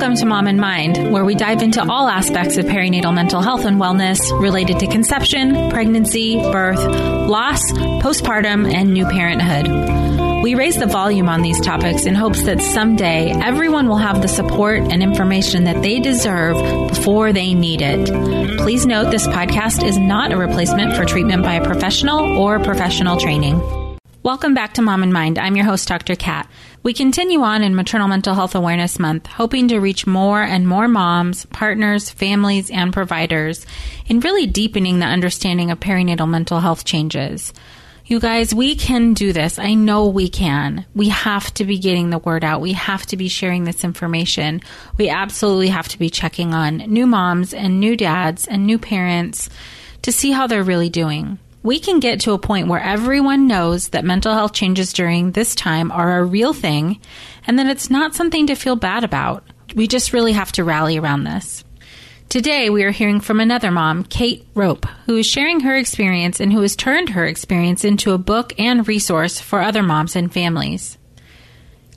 Welcome to Mom and Mind, where we dive into all aspects of perinatal mental health and wellness related to conception, pregnancy, birth, loss, postpartum, and new parenthood. We raise the volume on these topics in hopes that someday everyone will have the support and information that they deserve before they need it. Please note this podcast is not a replacement for treatment by a professional or professional training. Welcome back to Mom and Mind. I'm your host, Dr. Kat. We continue on in Maternal Mental Health Awareness Month, hoping to reach more and more moms, partners, families, and providers in really deepening the understanding of perinatal mental health changes. You guys, we can do this. I know we can. We have to be getting the word out. We have to be sharing this information. We absolutely have to be checking on new moms and new dads and new parents to see how they're really doing we can get to a point where everyone knows that mental health changes during this time are a real thing and that it's not something to feel bad about. We just really have to rally around this. Today, we are hearing from another mom, Kate Rope, who is sharing her experience and who has turned her experience into a book and resource for other moms and families.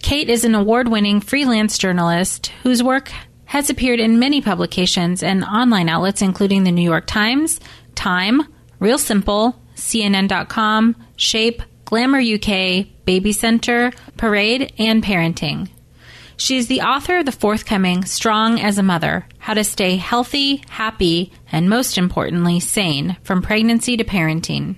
Kate is an award winning freelance journalist whose work has appeared in many publications and online outlets, including the New York Times, Time, Real Simple, CNN.com, Shape, Glamour UK, Baby Center, Parade, and Parenting. She is the author of the forthcoming Strong as a Mother How to Stay Healthy, Happy, and most importantly, sane from pregnancy to parenting.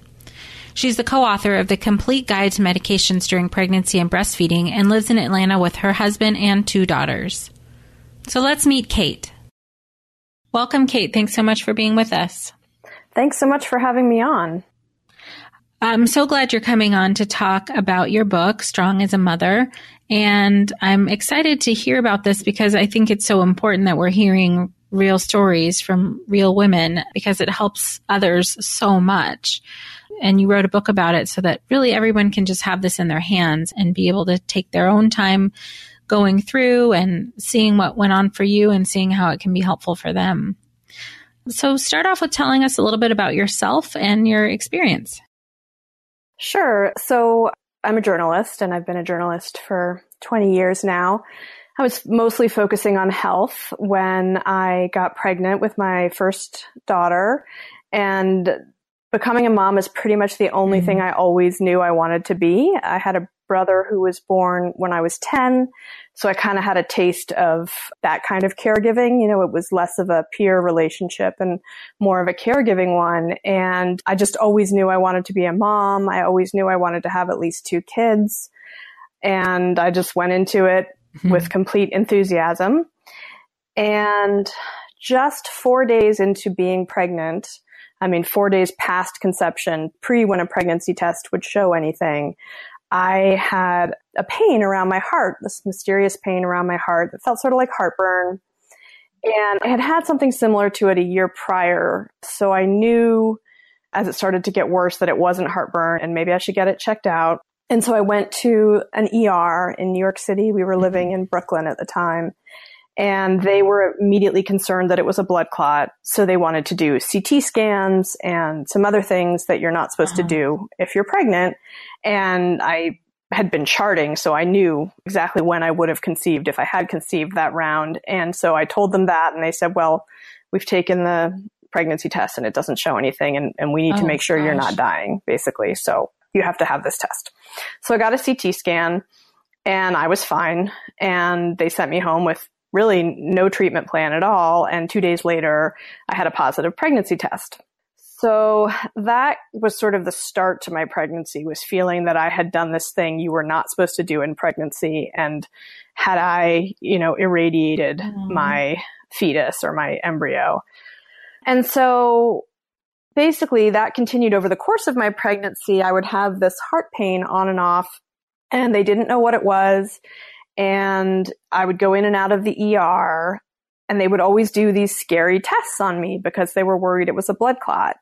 She's the co author of the Complete Guide to Medications During Pregnancy and Breastfeeding and lives in Atlanta with her husband and two daughters. So let's meet Kate. Welcome, Kate. Thanks so much for being with us. Thanks so much for having me on. I'm so glad you're coming on to talk about your book, Strong as a Mother. And I'm excited to hear about this because I think it's so important that we're hearing real stories from real women because it helps others so much. And you wrote a book about it so that really everyone can just have this in their hands and be able to take their own time going through and seeing what went on for you and seeing how it can be helpful for them. So, start off with telling us a little bit about yourself and your experience. Sure. So, I'm a journalist and I've been a journalist for 20 years now. I was mostly focusing on health when I got pregnant with my first daughter and becoming a mom is pretty much the only mm-hmm. thing I always knew I wanted to be. I had a brother who was born when I was 10. So I kind of had a taste of that kind of caregiving. You know, it was less of a peer relationship and more of a caregiving one. And I just always knew I wanted to be a mom. I always knew I wanted to have at least two kids. And I just went into it mm-hmm. with complete enthusiasm. And just four days into being pregnant, I mean, four days past conception, pre when a pregnancy test would show anything, I had a pain around my heart, this mysterious pain around my heart that felt sort of like heartburn. And I had had something similar to it a year prior. So I knew as it started to get worse that it wasn't heartburn and maybe I should get it checked out. And so I went to an ER in New York City. We were living in Brooklyn at the time and they were immediately concerned that it was a blood clot. So they wanted to do CT scans and some other things that you're not supposed uh-huh. to do if you're pregnant. And I had been charting, so I knew exactly when I would have conceived if I had conceived that round. And so I told them that, and they said, well, we've taken the pregnancy test and it doesn't show anything, and, and we need oh, to make sure gosh. you're not dying, basically. So you have to have this test. So I got a CT scan, and I was fine. And they sent me home with really no treatment plan at all. And two days later, I had a positive pregnancy test. So that was sort of the start to my pregnancy was feeling that I had done this thing you were not supposed to do in pregnancy. And had I, you know, irradiated mm. my fetus or my embryo. And so basically that continued over the course of my pregnancy. I would have this heart pain on and off and they didn't know what it was. And I would go in and out of the ER and they would always do these scary tests on me because they were worried it was a blood clot.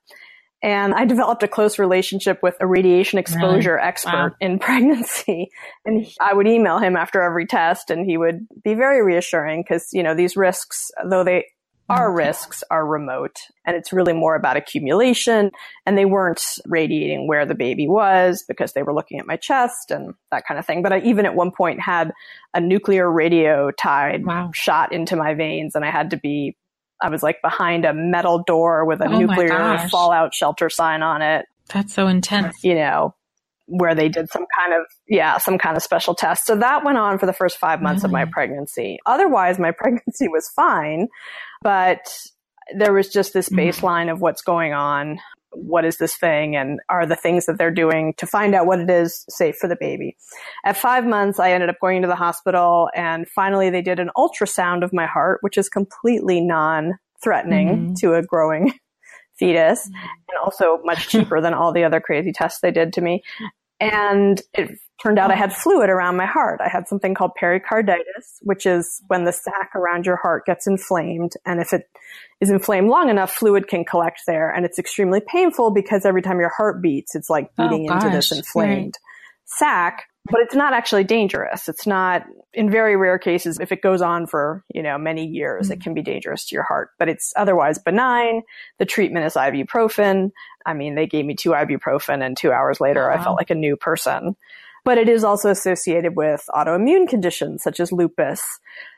And I developed a close relationship with a radiation exposure really? expert wow. in pregnancy. And I would email him after every test and he would be very reassuring because, you know, these risks, though they our mm-hmm. risks are remote and it's really more about accumulation. And they weren't radiating where the baby was because they were looking at my chest and that kind of thing. But I even at one point had a nuclear radio tied wow. shot into my veins and I had to be, I was like behind a metal door with a oh nuclear fallout shelter sign on it. That's so intense. You know, where they did some kind of yeah some kind of special test so that went on for the first five months really? of my pregnancy otherwise my pregnancy was fine but there was just this mm-hmm. baseline of what's going on what is this thing and are the things that they're doing to find out what it is safe for the baby at five months i ended up going to the hospital and finally they did an ultrasound of my heart which is completely non-threatening mm-hmm. to a growing fetus mm-hmm. and also much cheaper than all the other crazy tests they did to me. And it turned out I had fluid around my heart. I had something called pericarditis, which is when the sac around your heart gets inflamed. And if it is inflamed long enough, fluid can collect there. And it's extremely painful because every time your heart beats, it's like oh, beating oh, into this inflamed right. sac but it's not actually dangerous. It's not in very rare cases. If it goes on for, you know, many years, mm-hmm. it can be dangerous to your heart, but it's otherwise benign. The treatment is ibuprofen. I mean, they gave me two ibuprofen and two hours later, I felt like a new person. But it is also associated with autoimmune conditions such as lupus.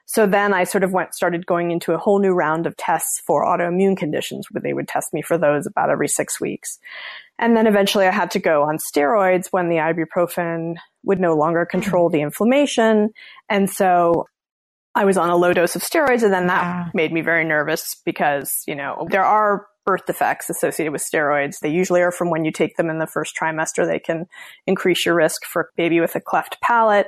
So then I sort of went, started going into a whole new round of tests for autoimmune conditions where they would test me for those about every six weeks. And then eventually I had to go on steroids when the ibuprofen would no longer mm-hmm. control the inflammation. And so I was on a low dose of steroids and then that yeah. made me very nervous because, you know, there are birth defects associated with steroids. They usually are from when you take them in the first trimester. They can increase your risk for baby with a cleft palate.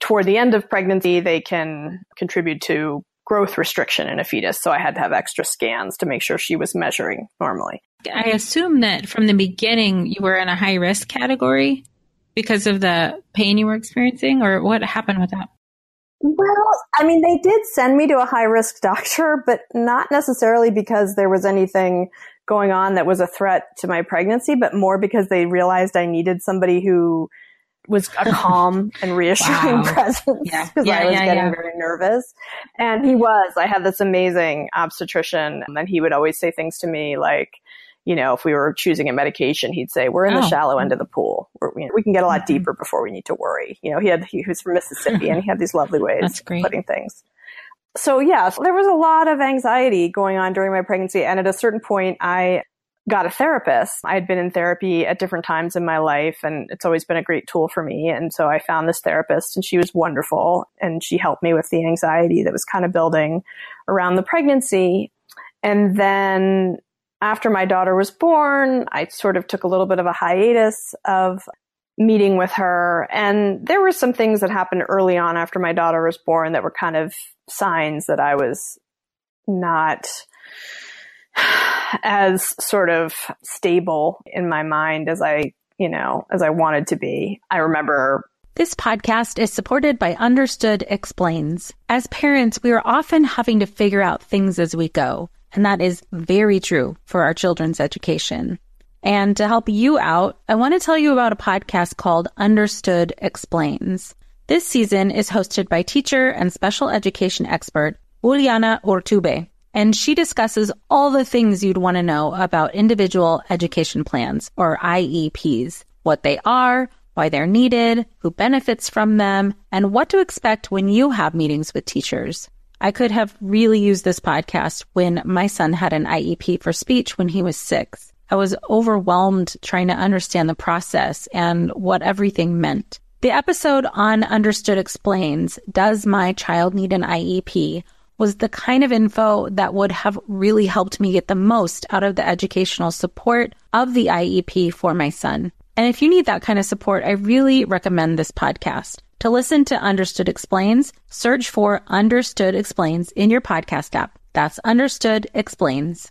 Toward the end of pregnancy, they can contribute to growth restriction in a fetus. So I had to have extra scans to make sure she was measuring normally. I assume that from the beginning you were in a high risk category because of the pain you were experiencing, or what happened with that? Well, I mean, they did send me to a high risk doctor, but not necessarily because there was anything going on that was a threat to my pregnancy, but more because they realized I needed somebody who was a calm and reassuring wow. presence because yeah. yeah, I was yeah, getting very nervous. And he was. I had this amazing obstetrician, and he would always say things to me like, you know, if we were choosing a medication, he'd say, we're in oh. the shallow end of the pool. We're, you know, we can get a lot mm-hmm. deeper before we need to worry. You know, he had, he, was from Mississippi and he had these lovely ways of putting things. So yeah, there was a lot of anxiety going on during my pregnancy. And at a certain point, I got a therapist. I had been in therapy at different times in my life and it's always been a great tool for me. And so I found this therapist and she was wonderful and she helped me with the anxiety that was kind of building around the pregnancy. And then after my daughter was born, I sort of took a little bit of a hiatus of meeting with her. And there were some things that happened early on after my daughter was born that were kind of signs that I was not as sort of stable in my mind as I, you know, as I wanted to be. I remember this podcast is supported by Understood Explains. As parents, we are often having to figure out things as we go. And that is very true for our children's education. And to help you out, I want to tell you about a podcast called Understood Explains. This season is hosted by teacher and special education expert Juliana Urtubey, and she discusses all the things you'd want to know about individual education plans or IEPs, what they are, why they're needed, who benefits from them, and what to expect when you have meetings with teachers. I could have really used this podcast when my son had an IEP for speech when he was six. I was overwhelmed trying to understand the process and what everything meant. The episode on Understood Explains Does My Child Need an IEP? was the kind of info that would have really helped me get the most out of the educational support of the IEP for my son. And if you need that kind of support, I really recommend this podcast. To listen to Understood Explains, search for Understood Explains in your podcast app. That's Understood Explains.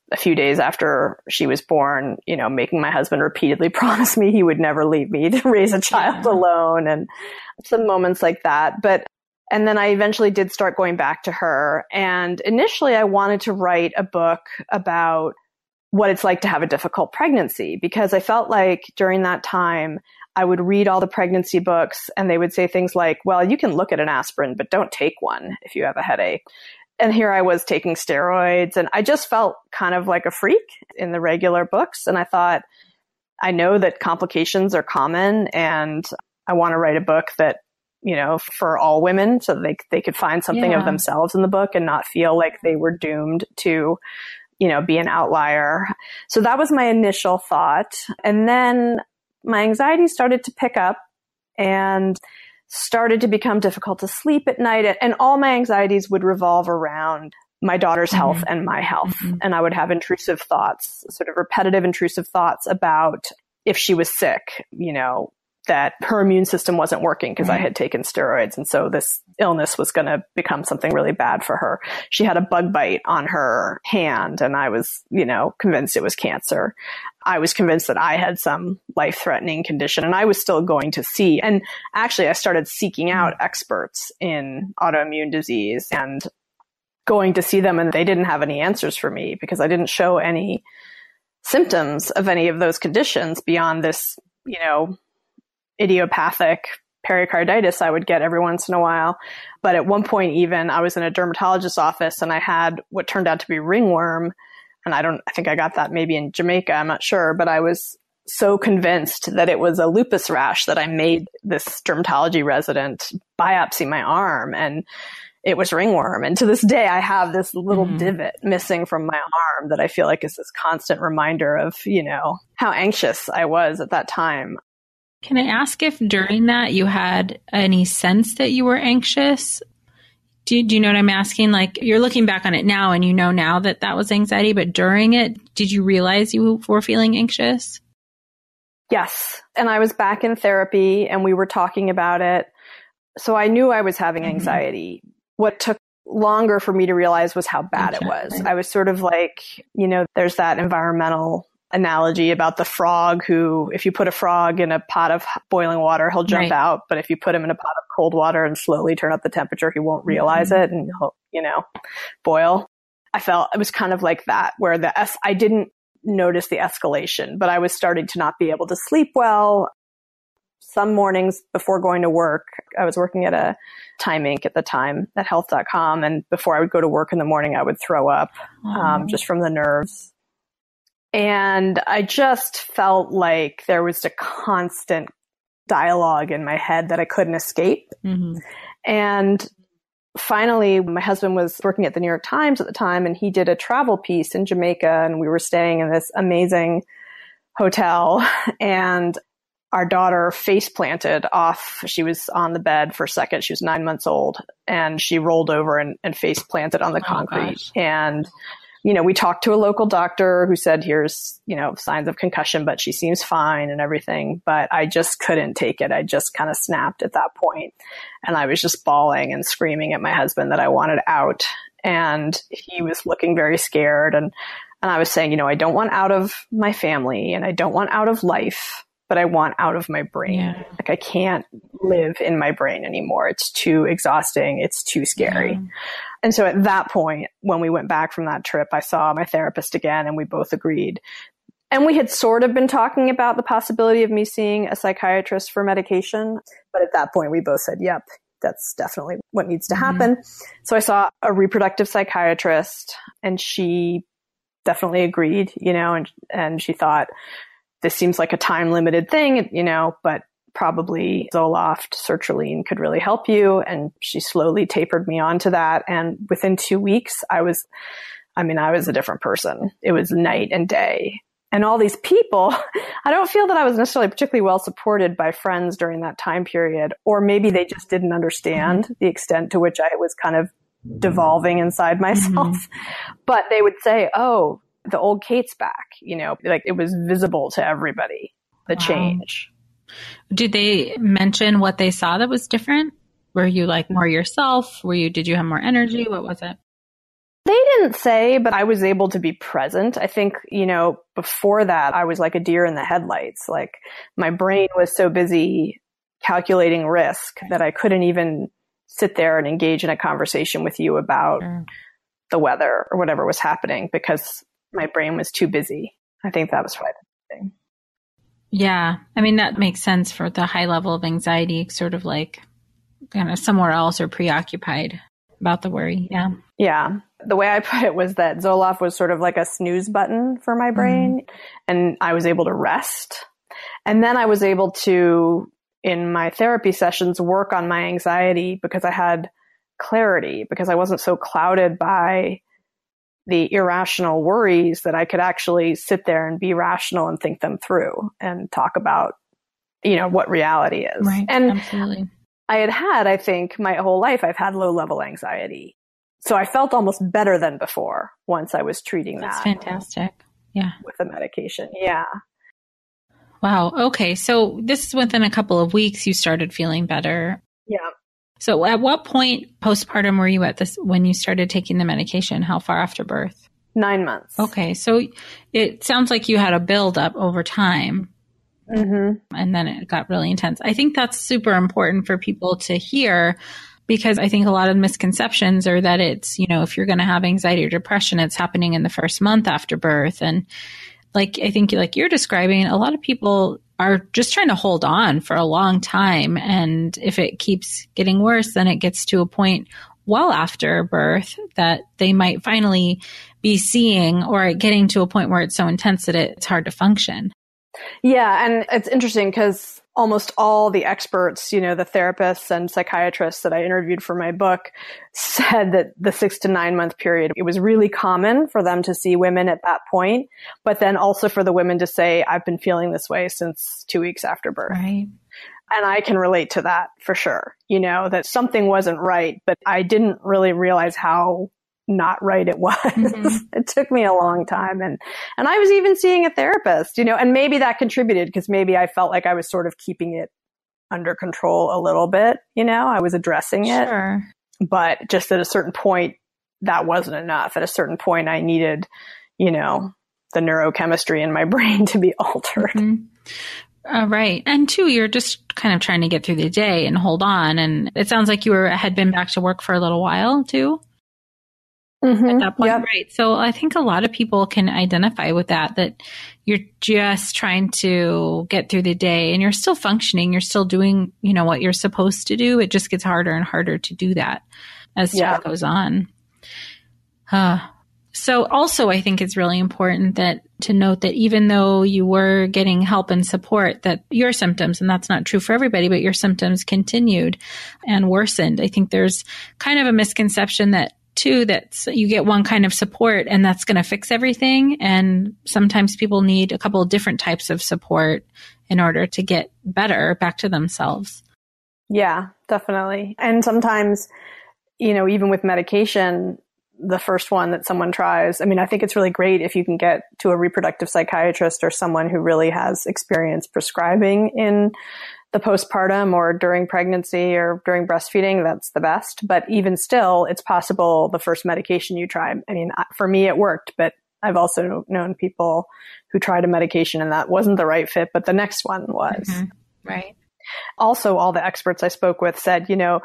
a few days after she was born, you know, making my husband repeatedly promise me he would never leave me to raise a child yeah. alone and some moments like that. But, and then I eventually did start going back to her. And initially I wanted to write a book about what it's like to have a difficult pregnancy because I felt like during that time, I would read all the pregnancy books and they would say things like, well, you can look at an aspirin, but don't take one if you have a headache and here I was taking steroids and I just felt kind of like a freak in the regular books. And I thought, I know that complications are common and I want to write a book that, you know, for all women so they, they could find something yeah. of themselves in the book and not feel like they were doomed to, you know, be an outlier. So that was my initial thought. And then my anxiety started to pick up and started to become difficult to sleep at night. And all my anxieties would revolve around my daughter's health mm-hmm. and my health. Mm-hmm. And I would have intrusive thoughts, sort of repetitive intrusive thoughts about if she was sick, you know, that her immune system wasn't working because right. I had taken steroids. And so this illness was going to become something really bad for her. She had a bug bite on her hand and I was, you know, convinced it was cancer. I was convinced that I had some life threatening condition and I was still going to see. And actually, I started seeking hmm. out experts in autoimmune disease and going to see them, and they didn't have any answers for me because I didn't show any symptoms of any of those conditions beyond this, you know, idiopathic pericarditis I would get every once in a while. But at one point, even I was in a dermatologist's office and I had what turned out to be ringworm and I don't, I think I got that maybe in Jamaica. I'm not sure, but I was so convinced that it was a lupus rash that I made this dermatology resident biopsy my arm and it was ringworm. And to this day, I have this little mm. divot missing from my arm that I feel like is this constant reminder of, you know, how anxious I was at that time. Can I ask if during that you had any sense that you were anxious? Do you, do you know what I'm asking? Like you're looking back on it now and you know now that that was anxiety, but during it, did you realize you were feeling anxious? Yes. And I was back in therapy and we were talking about it. So I knew I was having mm-hmm. anxiety. Mm-hmm. What took longer for me to realize was how bad okay. it was. I was sort of like, you know, there's that environmental analogy about the frog who, if you put a frog in a pot of boiling water, he'll jump right. out. But if you put him in a pot of cold water and slowly turn up the temperature, he won't realize mm-hmm. it and he'll, you know, boil. I felt it was kind of like that where the S, I didn't notice the escalation, but I was starting to not be able to sleep well. Some mornings before going to work, I was working at a Time Inc. at the time at health.com. And before I would go to work in the morning, I would throw up um, just from the nerves and I just felt like there was a constant dialogue in my head that I couldn't escape. Mm-hmm. And finally, my husband was working at the New York Times at the time and he did a travel piece in Jamaica and we were staying in this amazing hotel. And our daughter face planted off. She was on the bed for a second. She was nine months old and she rolled over and, and face planted on the oh, concrete. And, you know, we talked to a local doctor who said, here's, you know, signs of concussion, but she seems fine and everything. But I just couldn't take it. I just kind of snapped at that point. And I was just bawling and screaming at my husband that I wanted out. And he was looking very scared. And, and I was saying, you know, I don't want out of my family and I don't want out of life but I want out of my brain. Yeah. Like I can't live in my brain anymore. It's too exhausting. It's too scary. Yeah. And so at that point, when we went back from that trip, I saw my therapist again and we both agreed. And we had sort of been talking about the possibility of me seeing a psychiatrist for medication. But at that point, we both said, yep, that's definitely what needs to mm-hmm. happen. Mm-hmm. So I saw a reproductive psychiatrist and she definitely agreed, you know, and, and she thought, this seems like a time limited thing, you know, but probably Zoloft, sertraline could really help you. And she slowly tapered me onto that. And within two weeks, I was, I mean, I was a different person. It was night and day. And all these people, I don't feel that I was necessarily particularly well supported by friends during that time period, or maybe they just didn't understand mm-hmm. the extent to which I was kind of devolving inside myself. Mm-hmm. But they would say, Oh, the old Kate's back, you know, like it was visible to everybody, the wow. change. Did they mention what they saw that was different? Were you like more yourself? Were you, did you have more energy? What was it? They didn't say, but I was able to be present. I think, you know, before that, I was like a deer in the headlights. Like my brain was so busy calculating risk that I couldn't even sit there and engage in a conversation with you about the weather or whatever was happening because my brain was too busy. I think that was right. Yeah. I mean, that makes sense for the high level of anxiety, sort of like kind of somewhere else or preoccupied about the worry. Yeah. Yeah. The way I put it was that Zoloft was sort of like a snooze button for my brain mm-hmm. and I was able to rest. And then I was able to, in my therapy sessions, work on my anxiety because I had clarity, because I wasn't so clouded by the irrational worries that I could actually sit there and be rational and think them through and talk about, you know, what reality is. Right. And absolutely. I had had, I think, my whole life, I've had low level anxiety. So I felt almost better than before once I was treating That's that. fantastic. Yeah. With the medication. Yeah. Wow. Okay. So this is within a couple of weeks you started feeling better. Yeah. So at what point postpartum were you at this when you started taking the medication? How far after birth? Nine months. Okay. So it sounds like you had a build up over time. Mm-hmm. And then it got really intense. I think that's super important for people to hear because I think a lot of misconceptions are that it's, you know, if you're going to have anxiety or depression, it's happening in the first month after birth. And like, I think like you're describing, a lot of people are just trying to hold on for a long time. And if it keeps getting worse, then it gets to a point well after birth that they might finally be seeing or getting to a point where it's so intense that it's hard to function. Yeah. And it's interesting because almost all the experts, you know, the therapists and psychiatrists that I interviewed for my book said that the six to nine month period, it was really common for them to see women at that point, but then also for the women to say, I've been feeling this way since two weeks after birth. Right. And I can relate to that for sure. You know, that something wasn't right, but I didn't really realize how not right it was. Mm-hmm. it took me a long time and and I was even seeing a therapist, you know, and maybe that contributed because maybe I felt like I was sort of keeping it under control a little bit, you know, I was addressing it. Sure. But just at a certain point that wasn't enough. At a certain point I needed, you know, the neurochemistry in my brain to be altered. Mm-hmm. Uh, right. And two, you're just kind of trying to get through the day and hold on. And it sounds like you were had been back to work for a little while too mm-hmm. at that point. Yep. Right. So I think a lot of people can identify with that, that you're just trying to get through the day and you're still functioning. You're still doing, you know, what you're supposed to do. It just gets harder and harder to do that as yeah. time goes on. Uh, so also I think it's really important that to note that even though you were getting help and support that your symptoms and that's not true for everybody but your symptoms continued and worsened. I think there's kind of a misconception that too that you get one kind of support and that's going to fix everything. And sometimes people need a couple different types of support in order to get better back to themselves. Yeah, definitely. And sometimes, you know, even with medication, the first one that someone tries. I mean, I think it's really great if you can get to a reproductive psychiatrist or someone who really has experience prescribing in the postpartum or during pregnancy or during breastfeeding. That's the best. But even still, it's possible the first medication you try. I mean, for me, it worked, but I've also known people who tried a medication and that wasn't the right fit, but the next one was. Mm-hmm. Right. Also, all the experts I spoke with said, you know,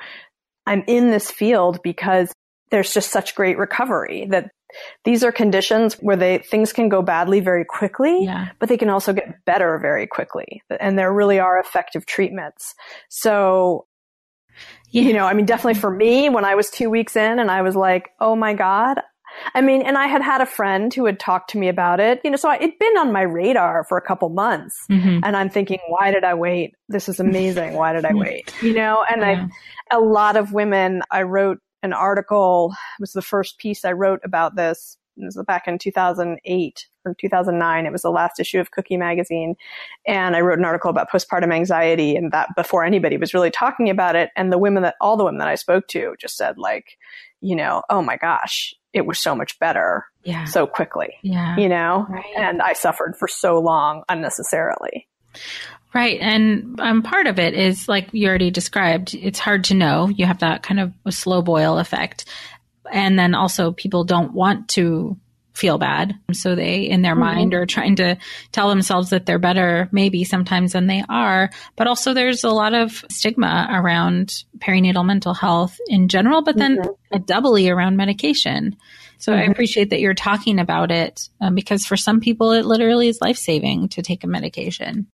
I'm in this field because there's just such great recovery that these are conditions where they things can go badly very quickly, yeah. but they can also get better very quickly. And there really are effective treatments. So yeah. you know, I mean, definitely for me, when I was two weeks in and I was like, oh my God, I mean, and I had had a friend who had talked to me about it, you know, so I, it'd been on my radar for a couple months mm-hmm. and I'm thinking, why did I wait? This is amazing. Why did I wait? You know, and yeah. I, a lot of women, I wrote an article, it was the first piece I wrote about this. It was back in 2008 or 2009. It was the last issue of Cookie magazine. And I wrote an article about postpartum anxiety and that before anybody was really talking about it. And the women that, all the women that I spoke to just said like, you know, oh my gosh, it was so much better yeah. so quickly. Yeah. You know? Right. And I suffered for so long unnecessarily. Right. And um, part of it is like you already described, it's hard to know. You have that kind of a slow boil effect. And then also people don't want to feel bad. So they, in their mm-hmm. mind, are trying to tell themselves that they're better, maybe sometimes than they are. But also, there's a lot of stigma around perinatal mental health in general, but then mm-hmm. doubly around medication. So mm-hmm. I appreciate that you're talking about it um, because for some people, it literally is life saving to take a medication.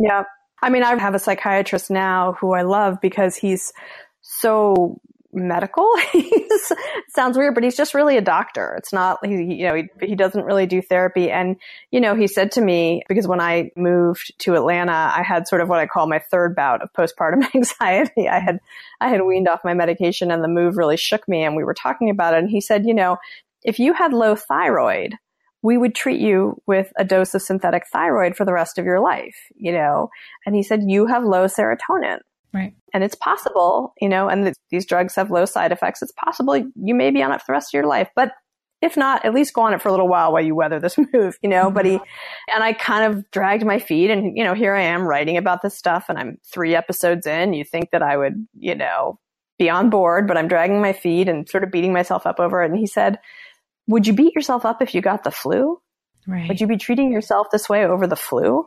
Yeah. I mean, I have a psychiatrist now who I love because he's so medical. he's sounds weird, but he's just really a doctor. It's not, he, you know, he, he doesn't really do therapy. And, you know, he said to me, because when I moved to Atlanta, I had sort of what I call my third bout of postpartum anxiety. I had, I had weaned off my medication and the move really shook me. And we were talking about it. And he said, you know, if you had low thyroid, we would treat you with a dose of synthetic thyroid for the rest of your life, you know? And he said, you have low serotonin. Right. And it's possible, you know, and th- these drugs have low side effects. It's possible you may be on it for the rest of your life, but if not, at least go on it for a little while while you weather this move, you know, but he, mm-hmm. and I kind of dragged my feet and, you know, here I am writing about this stuff and I'm three episodes in. You think that I would, you know, be on board, but I'm dragging my feet and sort of beating myself up over it. And he said, would you beat yourself up if you got the flu? Right. Would you be treating yourself this way over the flu?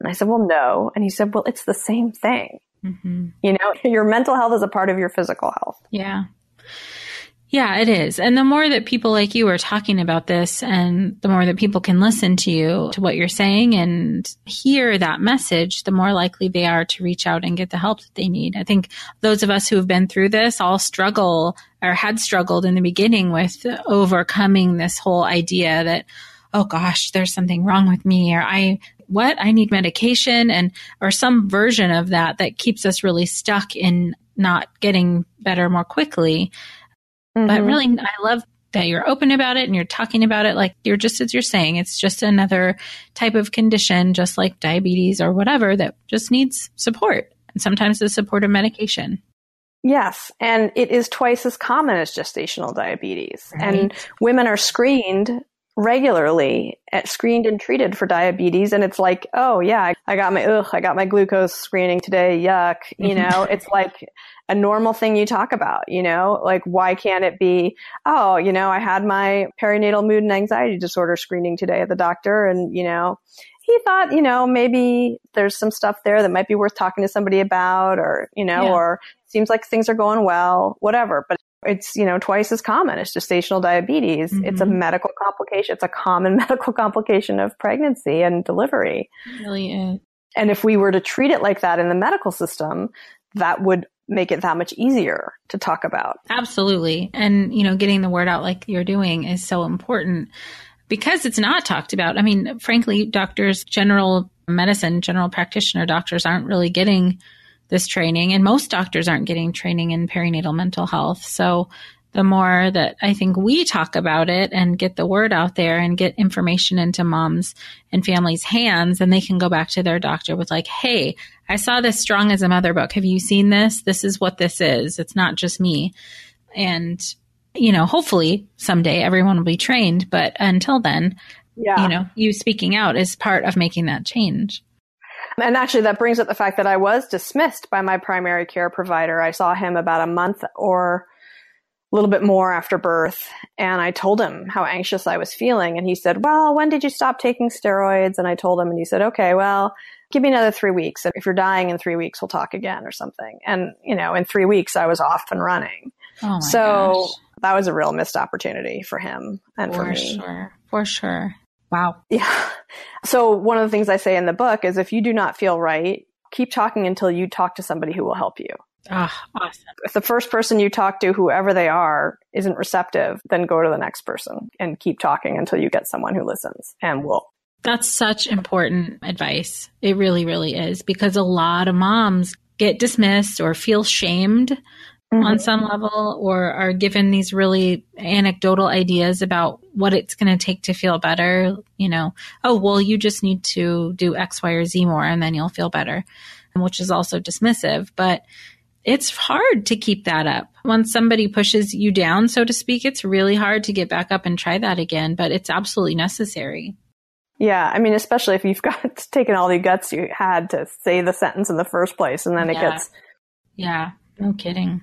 And I said, well, no. And he said, well, it's the same thing. Mm-hmm. You know, your mental health is a part of your physical health. Yeah. Yeah, it is. And the more that people like you are talking about this and the more that people can listen to you, to what you're saying and hear that message, the more likely they are to reach out and get the help that they need. I think those of us who have been through this all struggle or had struggled in the beginning with overcoming this whole idea that, oh gosh, there's something wrong with me or I what I need medication and or some version of that that keeps us really stuck in not getting better more quickly. Mm-hmm. But really I love that you're open about it and you're talking about it like you're just as you're saying it's just another type of condition just like diabetes or whatever that just needs support and sometimes the support of medication. Yes, and it is twice as common as gestational diabetes. Right. And women are screened regularly at screened and treated for diabetes and it's like oh yeah i got my ugh i got my glucose screening today yuck you mm-hmm. know it's like a normal thing you talk about you know like why can't it be oh you know i had my perinatal mood and anxiety disorder screening today at the doctor and you know he thought you know maybe there's some stuff there that might be worth talking to somebody about or you know yeah. or seems like things are going well whatever but it's, you know, twice as common as gestational diabetes. Mm-hmm. It's a medical complication. It's a common medical complication of pregnancy and delivery. It really is. And if we were to treat it like that in the medical system, that would make it that much easier to talk about. Absolutely. And, you know, getting the word out like you're doing is so important because it's not talked about. I mean, frankly, doctors, general medicine, general practitioner doctors aren't really getting this training, and most doctors aren't getting training in perinatal mental health. So the more that I think we talk about it and get the word out there and get information into moms and families' hands, and they can go back to their doctor with, like, hey, I saw this Strong as a Mother book. Have you seen this? This is what this is. It's not just me. And, you know, hopefully someday everyone will be trained. But until then, yeah. you know, you speaking out is part of making that change. And actually, that brings up the fact that I was dismissed by my primary care provider. I saw him about a month or a little bit more after birth. And I told him how anxious I was feeling. And he said, Well, when did you stop taking steroids? And I told him, and he said, Okay, well, give me another three weeks. And If you're dying in three weeks, we'll talk again or something. And, you know, in three weeks, I was off and running. Oh so gosh. That was a real missed opportunity for him and for, for me. For sure. For sure. Wow. Yeah. So one of the things I say in the book is if you do not feel right, keep talking until you talk to somebody who will help you. Ah, oh, awesome. If the first person you talk to, whoever they are, isn't receptive, then go to the next person and keep talking until you get someone who listens and will. That's such important advice. It really, really is because a lot of moms get dismissed or feel shamed mm-hmm. on some level or are given these really anecdotal ideas about what it's going to take to feel better. You know, oh, well, you just need to do X, Y, or Z more and then you'll feel better, which is also dismissive. But it's hard to keep that up. Once somebody pushes you down, so to speak, it's really hard to get back up and try that again, but it's absolutely necessary. Yeah, I mean, especially if you've got taken all the guts you had to say the sentence in the first place, and then it yeah. gets. Yeah, no kidding.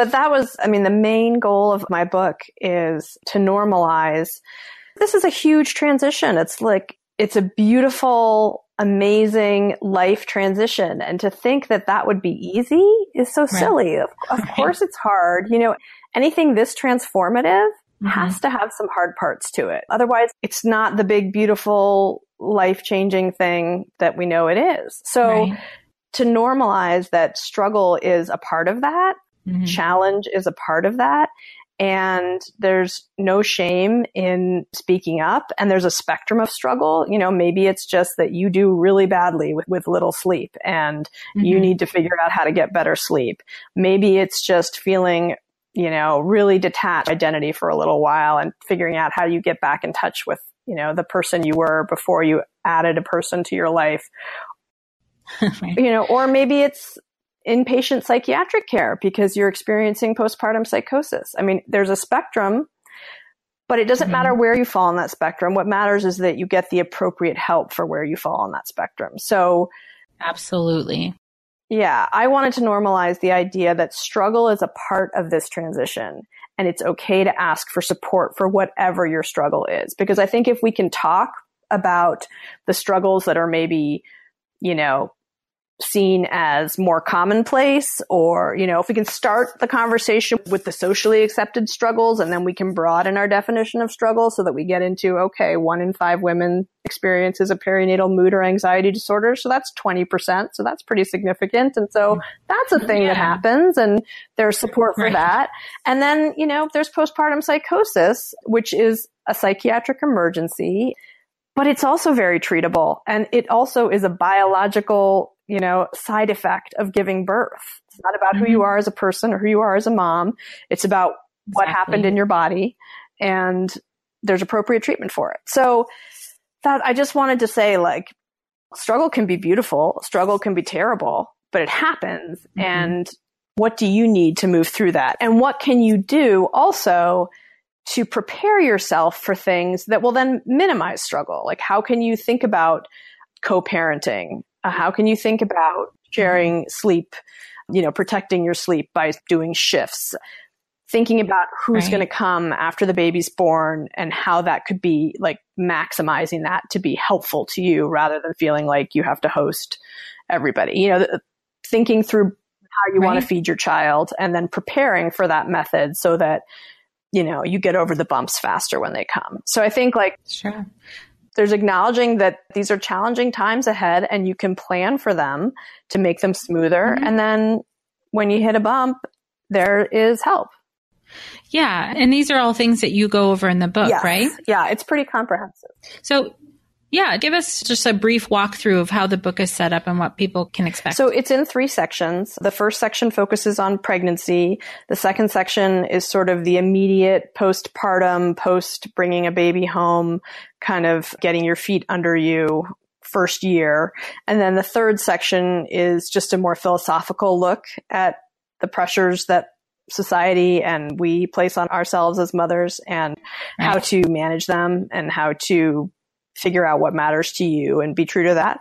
But that was, I mean, the main goal of my book is to normalize. This is a huge transition. It's like, it's a beautiful amazing life transition. And to think that that would be easy is so right. silly. Of, of right. course it's hard. You know, anything this transformative mm-hmm. has to have some hard parts to it. Otherwise, it's not the big, beautiful, life changing thing that we know it is. So right. to normalize that struggle is a part of that. Mm-hmm. Challenge is a part of that and there's no shame in speaking up and there's a spectrum of struggle you know maybe it's just that you do really badly with, with little sleep and mm-hmm. you need to figure out how to get better sleep maybe it's just feeling you know really detached identity for a little while and figuring out how you get back in touch with you know the person you were before you added a person to your life right. you know or maybe it's inpatient psychiatric care because you're experiencing postpartum psychosis. I mean, there's a spectrum, but it doesn't mm-hmm. matter where you fall on that spectrum. What matters is that you get the appropriate help for where you fall on that spectrum. So, absolutely. Yeah, I wanted to normalize the idea that struggle is a part of this transition and it's okay to ask for support for whatever your struggle is. Because I think if we can talk about the struggles that are maybe, you know, seen as more commonplace or, you know, if we can start the conversation with the socially accepted struggles and then we can broaden our definition of struggle so that we get into, okay, one in five women experiences a perinatal mood or anxiety disorder. So that's 20%. So that's pretty significant. And so that's a thing yeah. that happens and there's support for right. that. And then, you know, there's postpartum psychosis, which is a psychiatric emergency but it's also very treatable and it also is a biological you know, side effect of giving birth. It's not about mm-hmm. who you mm-hmm. are as a person or who you are as a mom. It's about what happened in your body and there's appropriate treatment for it. So that I just wanted to say like struggle can be beautiful, struggle can be terrible, but it happens. Mm-hmm. And what do you need to move through that? And what can you do also to prepare yourself for things that will then minimize struggle? Like how can you think about co-parenting uh, how can you think about sharing sleep, you know, protecting your sleep by doing shifts? Thinking about who's right. going to come after the baby's born and how that could be like maximizing that to be helpful to you rather than feeling like you have to host everybody. You know, thinking through how you right. want to feed your child and then preparing for that method so that you know you get over the bumps faster when they come. So I think like sure there's acknowledging that these are challenging times ahead and you can plan for them to make them smoother. Mm-hmm. And then when you hit a bump, there is help. Yeah. And these are all things that you go over in the book, yes. right? Yeah. It's pretty comprehensive. So Yeah, give us just a brief walkthrough of how the book is set up and what people can expect. So it's in three sections. The first section focuses on pregnancy. The second section is sort of the immediate postpartum, post bringing a baby home, kind of getting your feet under you first year. And then the third section is just a more philosophical look at the pressures that society and we place on ourselves as mothers and right. how to manage them and how to figure out what matters to you and be true to that.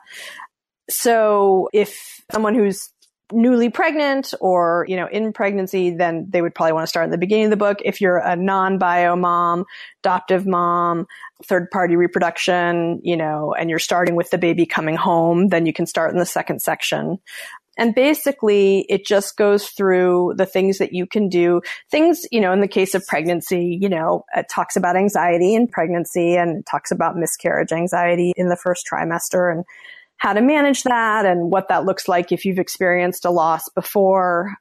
So if someone who's newly pregnant or, you know, in pregnancy, then they would probably want to start in the beginning of the book. If you're a non-bio mom, adoptive mom, third party reproduction, you know, and you're starting with the baby coming home, then you can start in the second section. And basically it just goes through the things that you can do. Things, you know, in the case of pregnancy, you know, it talks about anxiety in pregnancy and talks about miscarriage anxiety in the first trimester and how to manage that and what that looks like if you've experienced a loss before.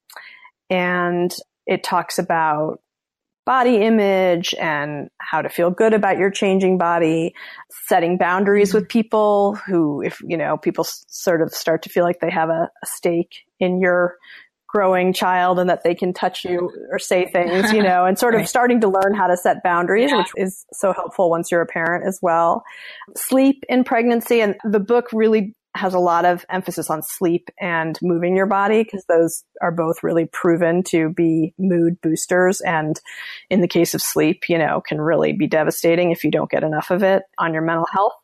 And it talks about body image and how to feel good about your changing body, setting boundaries with people who, if, you know, people sort of start to feel like they have a, a stake in your growing child and that they can touch you or say things, you know, and sort of right. starting to learn how to set boundaries, yeah. which is so helpful once you're a parent as well. Sleep in pregnancy and the book really has a lot of emphasis on sleep and moving your body because those are both really proven to be mood boosters. And in the case of sleep, you know, can really be devastating if you don't get enough of it on your mental health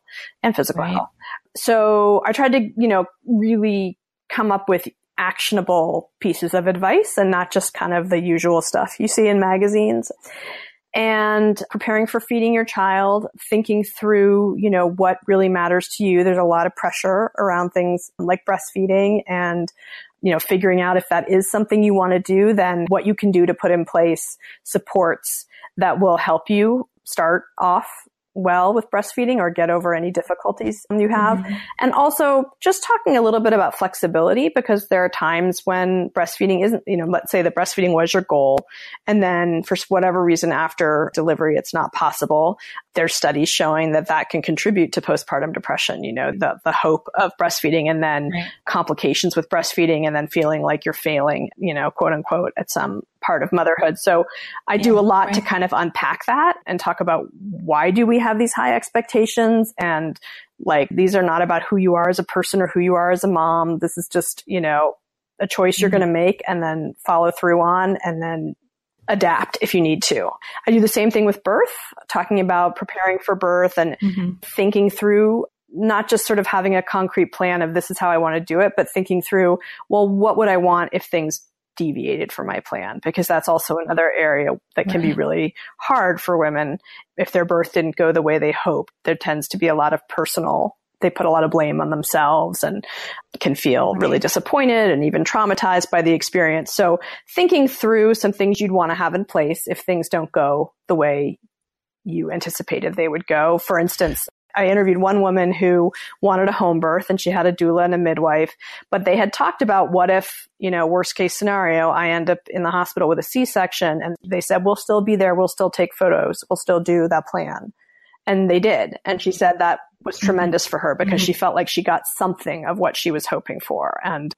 and physical right. health. So I tried to, you know, really come up with actionable pieces of advice and not just kind of the usual stuff you see in magazines and preparing for feeding your child, thinking through, you know, what really matters to you. There's a lot of pressure around things like breastfeeding and, you know, figuring out if that is something you want to do, then what you can do to put in place supports that will help you start off well with breastfeeding or get over any difficulties you have. Mm-hmm. And also just talking a little bit about flexibility because there are times when breastfeeding isn't, you know, let's say that breastfeeding was your goal and then for whatever reason after delivery it's not possible. There's studies showing that that can contribute to postpartum depression, you know, the, the hope of breastfeeding and then right. complications with breastfeeding and then feeling like you're failing, you know, quote unquote at some part of motherhood. So I yeah, do a lot right. to kind of unpack that and talk about why do we have these high expectations and like these are not about who you are as a person or who you are as a mom. This is just, you know, a choice you're mm-hmm. going to make and then follow through on and then adapt if you need to. I do the same thing with birth, talking about preparing for birth and mm-hmm. thinking through not just sort of having a concrete plan of this is how I want to do it, but thinking through, well, what would I want if things deviated from my plan because that's also another area that can right. be really hard for women if their birth didn't go the way they hoped. There tends to be a lot of personal they put a lot of blame on themselves and can feel right. really disappointed and even traumatized by the experience. So thinking through some things you'd want to have in place if things don't go the way you anticipated they would go. For instance, I interviewed one woman who wanted a home birth and she had a doula and a midwife, but they had talked about what if, you know, worst case scenario, I end up in the hospital with a C-section and they said, we'll still be there. We'll still take photos. We'll still do that plan. And they did. And she said that was mm-hmm. tremendous for her because mm-hmm. she felt like she got something of what she was hoping for. And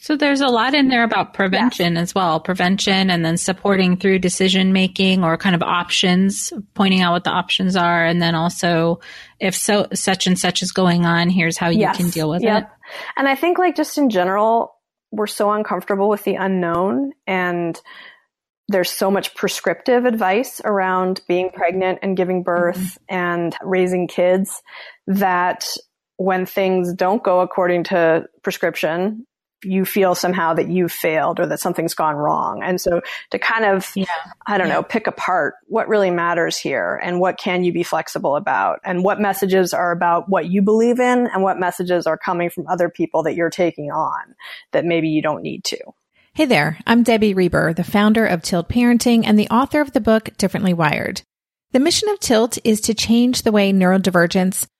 so there's a lot in there about prevention as well, prevention and then supporting through decision making or kind of options, pointing out what the options are. And then also if so, such and such is going on, here's how you yes. can deal with yep. it. And I think like just in general, we're so uncomfortable with the unknown and there's so much prescriptive advice around being pregnant and giving birth mm-hmm. and raising kids that when things don't go according to prescription, you feel somehow that you've failed or that something's gone wrong. And so to kind of, yeah. I don't yeah. know, pick apart what really matters here and what can you be flexible about and what messages are about what you believe in and what messages are coming from other people that you're taking on that maybe you don't need to. Hey there, I'm Debbie Reber, the founder of Tilt Parenting and the author of the book Differently Wired. The mission of Tilt is to change the way neurodivergence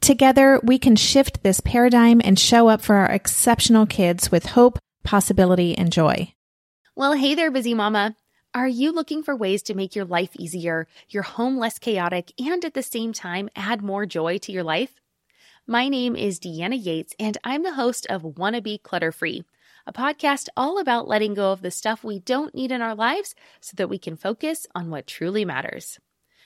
Together, we can shift this paradigm and show up for our exceptional kids with hope, possibility, and joy. Well, hey there, busy mama. Are you looking for ways to make your life easier, your home less chaotic, and at the same time add more joy to your life? My name is Deanna Yates, and I'm the host of Wanna Be Clutter Free, a podcast all about letting go of the stuff we don't need in our lives so that we can focus on what truly matters.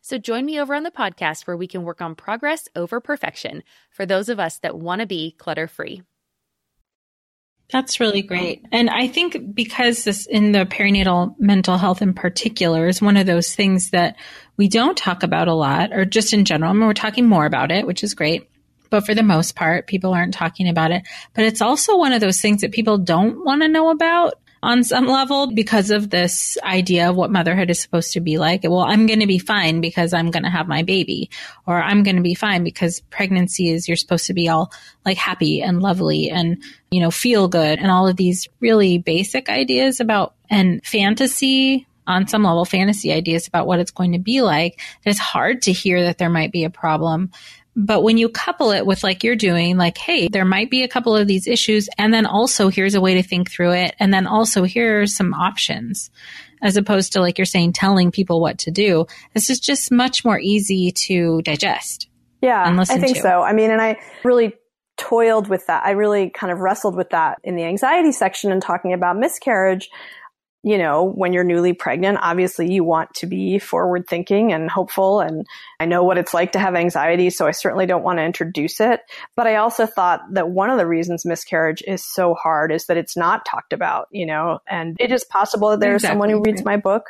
So join me over on the podcast where we can work on progress over perfection for those of us that want to be clutter free. That's really great. And I think because this in the perinatal mental health in particular is one of those things that we don't talk about a lot or just in general. I mean, we're talking more about it, which is great. But for the most part, people aren't talking about it. But it's also one of those things that people don't want to know about on some level because of this idea of what motherhood is supposed to be like. Well, I'm going to be fine because I'm going to have my baby, or I'm going to be fine because pregnancy is you're supposed to be all like happy and lovely and, you know, feel good and all of these really basic ideas about and fantasy on some level fantasy ideas about what it's going to be like. It's hard to hear that there might be a problem but when you couple it with like you're doing, like, hey, there might be a couple of these issues. And then also here's a way to think through it. And then also here are some options as opposed to like you're saying, telling people what to do. This is just much more easy to digest. Yeah, I think to. so. I mean, and I really toiled with that. I really kind of wrestled with that in the anxiety section and talking about miscarriage you know, when you're newly pregnant, obviously you want to be forward thinking and hopeful. And I know what it's like to have anxiety. So I certainly don't want to introduce it. But I also thought that one of the reasons miscarriage is so hard is that it's not talked about, you know, and it is possible that there's exactly. someone who reads my book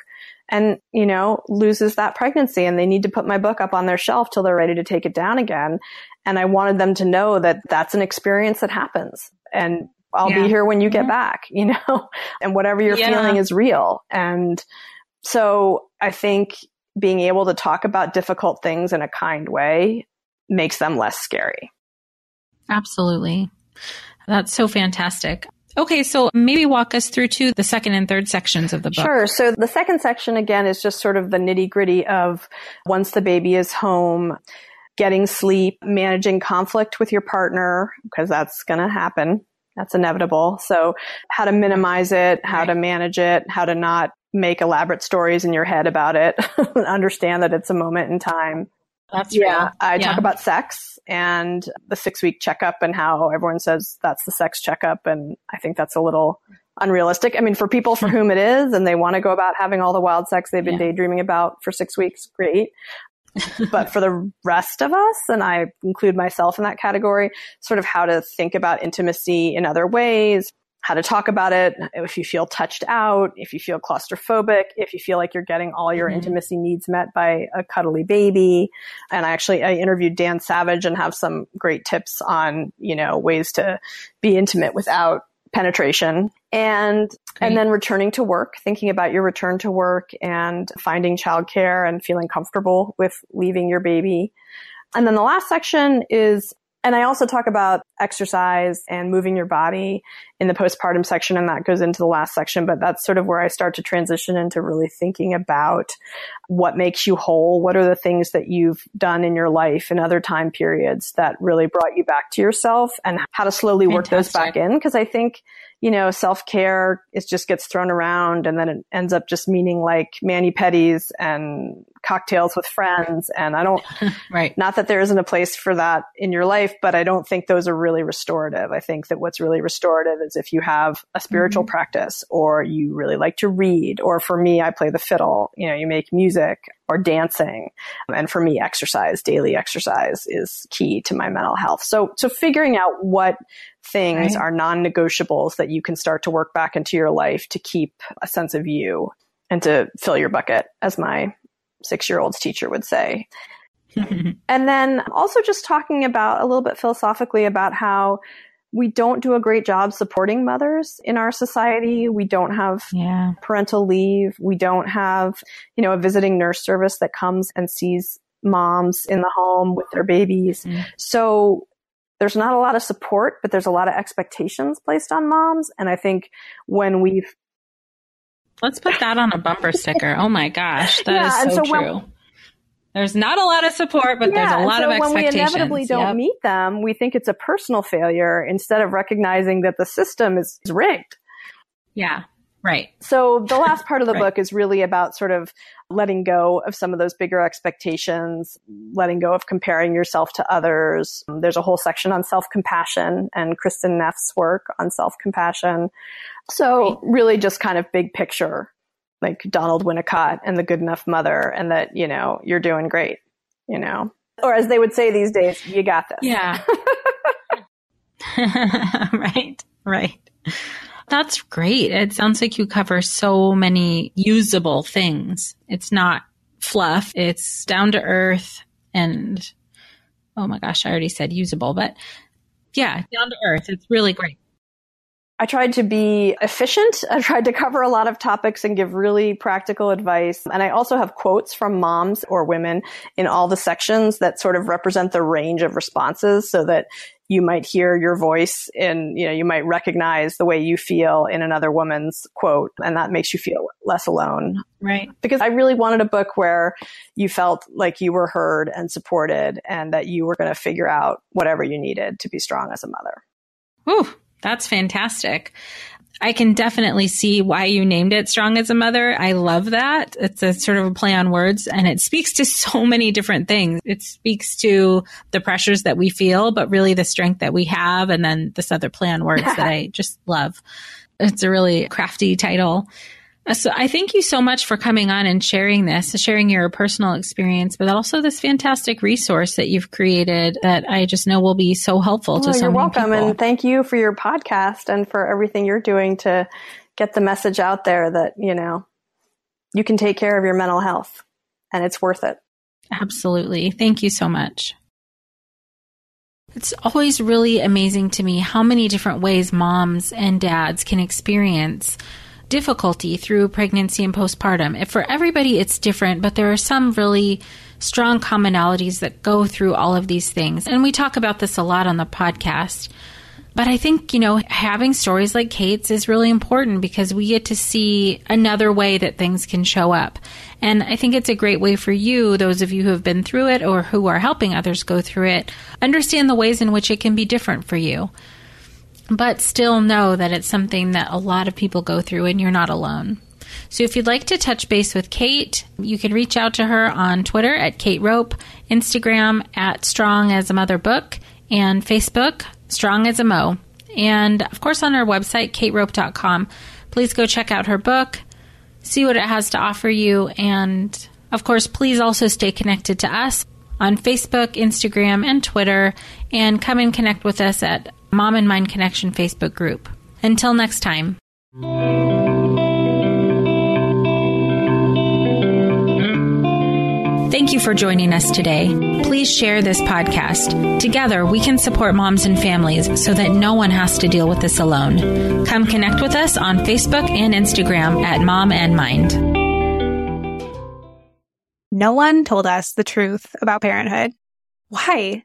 and, you know, loses that pregnancy and they need to put my book up on their shelf till they're ready to take it down again. And I wanted them to know that that's an experience that happens. And I'll yeah. be here when you get mm-hmm. back, you know, and whatever you're yeah. feeling is real. And so I think being able to talk about difficult things in a kind way makes them less scary. Absolutely. That's so fantastic. Okay, so maybe walk us through to the second and third sections of the book. Sure. So the second section again is just sort of the nitty gritty of once the baby is home, getting sleep, managing conflict with your partner, because that's going to happen that's inevitable. So how to minimize it, how right. to manage it, how to not make elaborate stories in your head about it, understand that it's a moment in time. That's yeah. Real. I yeah. talk about sex and the six week checkup and how everyone says that's the sex checkup. And I think that's a little unrealistic. I mean, for people for whom it is and they want to go about having all the wild sex they've been yeah. daydreaming about for six weeks, great but for the rest of us, and I include myself in that category, sort of how to think about intimacy in other ways, how to talk about it, if you feel touched out, if you feel claustrophobic, if you feel like you're getting all your mm-hmm. intimacy needs met by a cuddly baby. And I actually, I interviewed Dan Savage and have some great tips on, you know, ways to be intimate without penetration and Great. and then returning to work thinking about your return to work and finding childcare and feeling comfortable with leaving your baby and then the last section is and I also talk about exercise and moving your body in the postpartum section and that goes into the last section, but that's sort of where I start to transition into really thinking about what makes you whole. What are the things that you've done in your life in other time periods that really brought you back to yourself and how to slowly work Fantastic. those back in? Cause I think you know, self care is just gets thrown around and then it ends up just meaning like mani pedis and cocktails with friends. And I don't, right. Not that there isn't a place for that in your life, but I don't think those are really restorative. I think that what's really restorative is if you have a spiritual mm-hmm. practice or you really like to read, or for me, I play the fiddle, you know, you make music or dancing. And for me, exercise, daily exercise is key to my mental health. So, so figuring out what things right. are non-negotiables that you can start to work back into your life to keep a sense of you and to fill your bucket, as my six-year-old's teacher would say. and then also just talking about a little bit philosophically about how we don't do a great job supporting mothers in our society. We don't have yeah. parental leave. We don't have, you know, a visiting nurse service that comes and sees moms in the home with their babies. Mm. So there's not a lot of support, but there's a lot of expectations placed on moms. And I think when we've Let's put that on a bumper sticker. Oh my gosh, that yeah, is so, so true. When, there's not a lot of support, but yeah, there's a lot so of expectations. When we inevitably don't yep. meet them, we think it's a personal failure instead of recognizing that the system is rigged. Yeah. Right. So the last part of the right. book is really about sort of letting go of some of those bigger expectations, letting go of comparing yourself to others. There's a whole section on self-compassion and Kristin Neff's work on self-compassion. So really just kind of big picture, like Donald Winnicott and the good enough mother and that, you know, you're doing great, you know, or as they would say these days, you got this. Yeah. right. Right. That's great. It sounds like you cover so many usable things. It's not fluff. It's down to earth and oh my gosh, I already said usable, but yeah, down to earth. It's really great. I tried to be efficient. I tried to cover a lot of topics and give really practical advice. And I also have quotes from moms or women in all the sections that sort of represent the range of responses so that you might hear your voice and you know you might recognize the way you feel in another woman's quote and that makes you feel less alone right because i really wanted a book where you felt like you were heard and supported and that you were going to figure out whatever you needed to be strong as a mother Ooh, that's fantastic I can definitely see why you named it Strong as a Mother. I love that. It's a sort of a play on words and it speaks to so many different things. It speaks to the pressures that we feel, but really the strength that we have. And then this other play on words that I just love. It's a really crafty title. Uh, so I thank you so much for coming on and sharing this, sharing your personal experience, but also this fantastic resource that you've created that I just know will be so helpful to so You're welcome, people. and thank you for your podcast and for everything you're doing to get the message out there that you know you can take care of your mental health, and it's worth it. Absolutely, thank you so much. It's always really amazing to me how many different ways moms and dads can experience difficulty through pregnancy and postpartum. For everybody, it's different, but there are some really strong commonalities that go through all of these things. And we talk about this a lot on the podcast. But I think, you know, having stories like Kate's is really important because we get to see another way that things can show up. And I think it's a great way for you, those of you who have been through it or who are helping others go through it, understand the ways in which it can be different for you but still know that it's something that a lot of people go through and you're not alone. So if you'd like to touch base with Kate, you can reach out to her on Twitter at Kate Rope, Instagram at Strong as a Mother Book, and Facebook Strong as a Mo. And of course on our website, katerope.com. Please go check out her book, see what it has to offer you, and of course, please also stay connected to us on Facebook, Instagram, and Twitter, and come and connect with us at Mom and Mind Connection Facebook group. Until next time. Thank you for joining us today. Please share this podcast. Together, we can support moms and families so that no one has to deal with this alone. Come connect with us on Facebook and Instagram at Mom and Mind. No one told us the truth about parenthood. Why?